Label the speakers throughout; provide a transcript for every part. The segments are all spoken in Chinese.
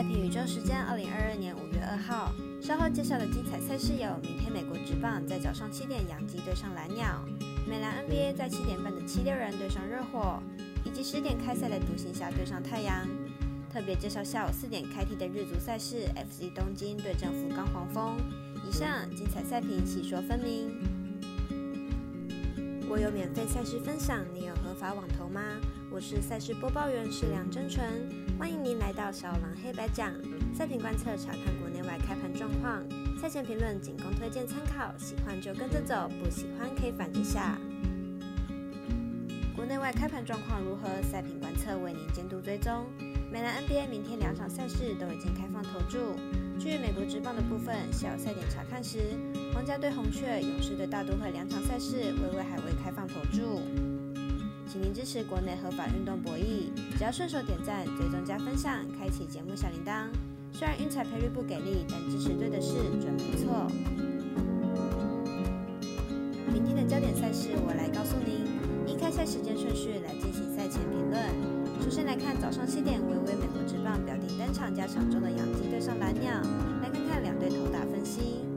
Speaker 1: 赛评宇宙时间，二零二二年五月二号。稍后介绍的精彩赛事有：明天美国职棒在早上七点，洋基对上蓝鸟；美篮 NBA 在七点半的七六人对上热火，以及十点开赛的独行侠对上太阳。特别介绍下午四点开踢的日足赛事，FC 东京对阵福冈黄蜂。以上精彩赛评细说分明。我有免费赛事分享，你有合法网投吗？我是赛事播报员是梁真纯，欢迎您来到小狼黑白讲赛评观测，查看国内外开盘状况，赛前评论仅供推荐参考，喜欢就跟着走，不喜欢可以反着下。国内外开盘状况如何？赛评观测为您监督追踪。美篮 NBA 明天两场赛事都已经开放投注。据美国职棒的部分，小赛点查看时，皇家对红雀、勇士对大都会两场赛事，微微还未开放投注。请您支持国内合法运动博弈，只要顺手点赞、追踪加分享，开启节目小铃铛。虽然运彩赔率不给力，但支持对的事准没错。明天的焦点赛事，我来告诉您。依开赛时间顺序来进行赛前评论。首先来看早上七点，微微美国职棒表定登场加场中的洋基对上蓝鸟，来看看两队投打分析。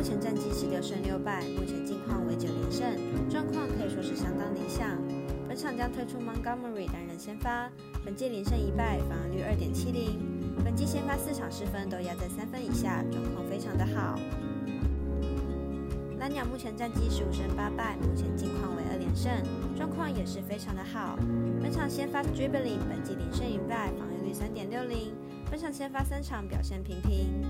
Speaker 1: 目前战绩十六胜六败，目前近况为九连胜，状况可以说是相当理想。本场将推出 Montgomery 担任先发，本季零胜一败，防御率二点七零，本季先发四场失分都压在三分以下，状况非常的好。蓝鸟目前战绩十五胜八败，目前近况为二连胜，状况也是非常的好。本场先发 Dribbling，本季零胜一败，防御率三点六零。本场先发三场表现平平。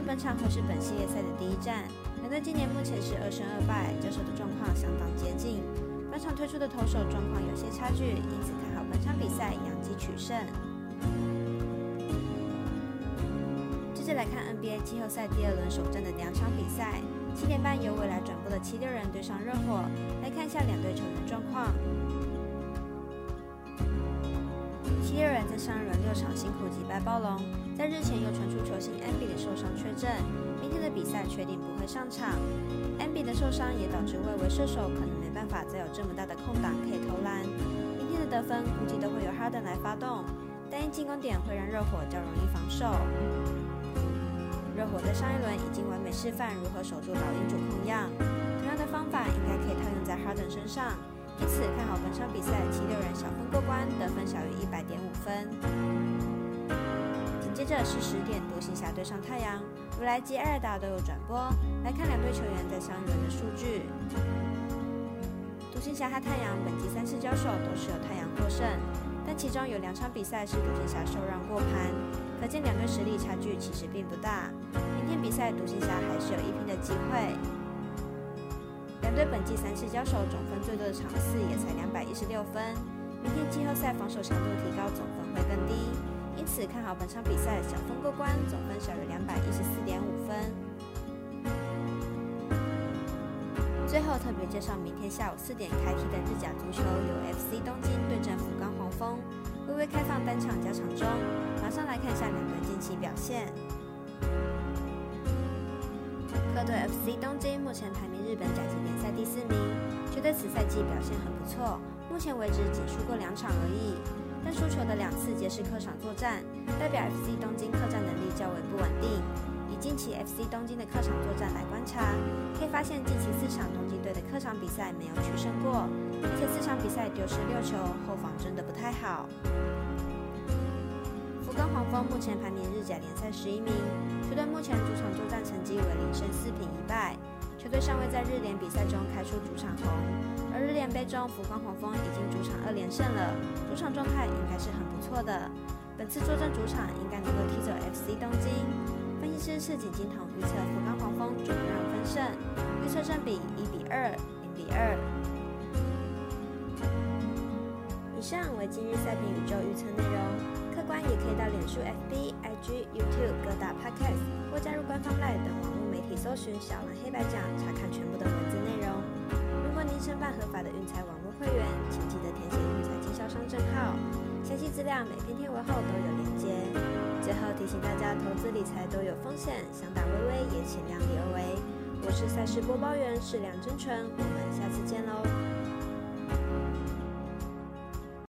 Speaker 1: 本场会是本系列赛的第一战，两队今年目前是二胜二败，交手的状况相当接近。本场推出的投手状况有些差距，因此看好本场比赛杨基取胜。接着来看 NBA 季后赛第二轮首战的两场比赛。七点半由未来转播的七六人对上热火，来看一下两队球员状况。七六人在上一轮六场辛苦击败暴龙，在日前又传出球星明天的比赛确定不会上场。M B 的受伤也导致外围射手可能没办法再有这么大的空档可以投篮。明天的得分估计都会由 Harden 来发动，但因进攻点会让热火较容易防守。热火在上一轮已经完美示范如何守住老鹰主控样，同样的方法应该可以套用在哈登身上，因此看好本场比赛七六人小分过关，得分小于一百点五分。接着是十点独行侠对上太阳，如来及艾尔达都有转播，来看两队球员在上一轮的数据。独行侠和太阳本季三次交手都是由太阳获胜，但其中有两场比赛是独行侠受让过盘。可见两队实力差距其实并不大。明天比赛，独行侠还是有一拼的机会。两队本季三次交手，总分最多的场次也才两百一十六分。明天季后赛防守强度提高，总。此看好本场比赛小分过关，总分小于两百一十四点五分。最后特别介绍，明天下午四点开踢的日甲足球，由 FC 东京对阵福冈黄蜂。微微开放单场加场中，马上来看一下两队近期表现。客队 FC 东京目前排名日本甲级联赛第四名，球队此赛季表现很不错，目前为止仅输过两场而已，输球的两次皆是客场作战，代表 FC 东京客战能力较为不稳定。以近期 FC 东京的客场作战来观察，可以发现近期四场东京队的客场比赛没有取胜过。而且四场比赛丢失六球，后防真的不太好。福冈黄蜂目前排名日甲联赛十一名，球队目前主场作战成绩为零胜四平一败，球队尚未在日联比赛中开出主场红。而日联杯中，福冈黄蜂已经主场二连胜了，主场状态应该是很不错的。本次作战主场应该能够踢走 FC 东京。分析师赤井金童预测福冈黄蜂主让分胜，预测胜比一比二、零比二。以上为今日赛评宇宙预测内容，可以到脸书、FB、IG、YouTube 各大 Podcast 或加入官方 Line 等网络媒体搜寻“小狼黑白讲”，查看全部的文字内容。如果您申办合法的运财网络会员，请记得填写运财经销商证号，详细资料每篇贴文后都有连接。最后提醒大家，投资理财都有风险，想打微微也请量力而为。我是赛事播报员，是梁真纯，我们下次见喽。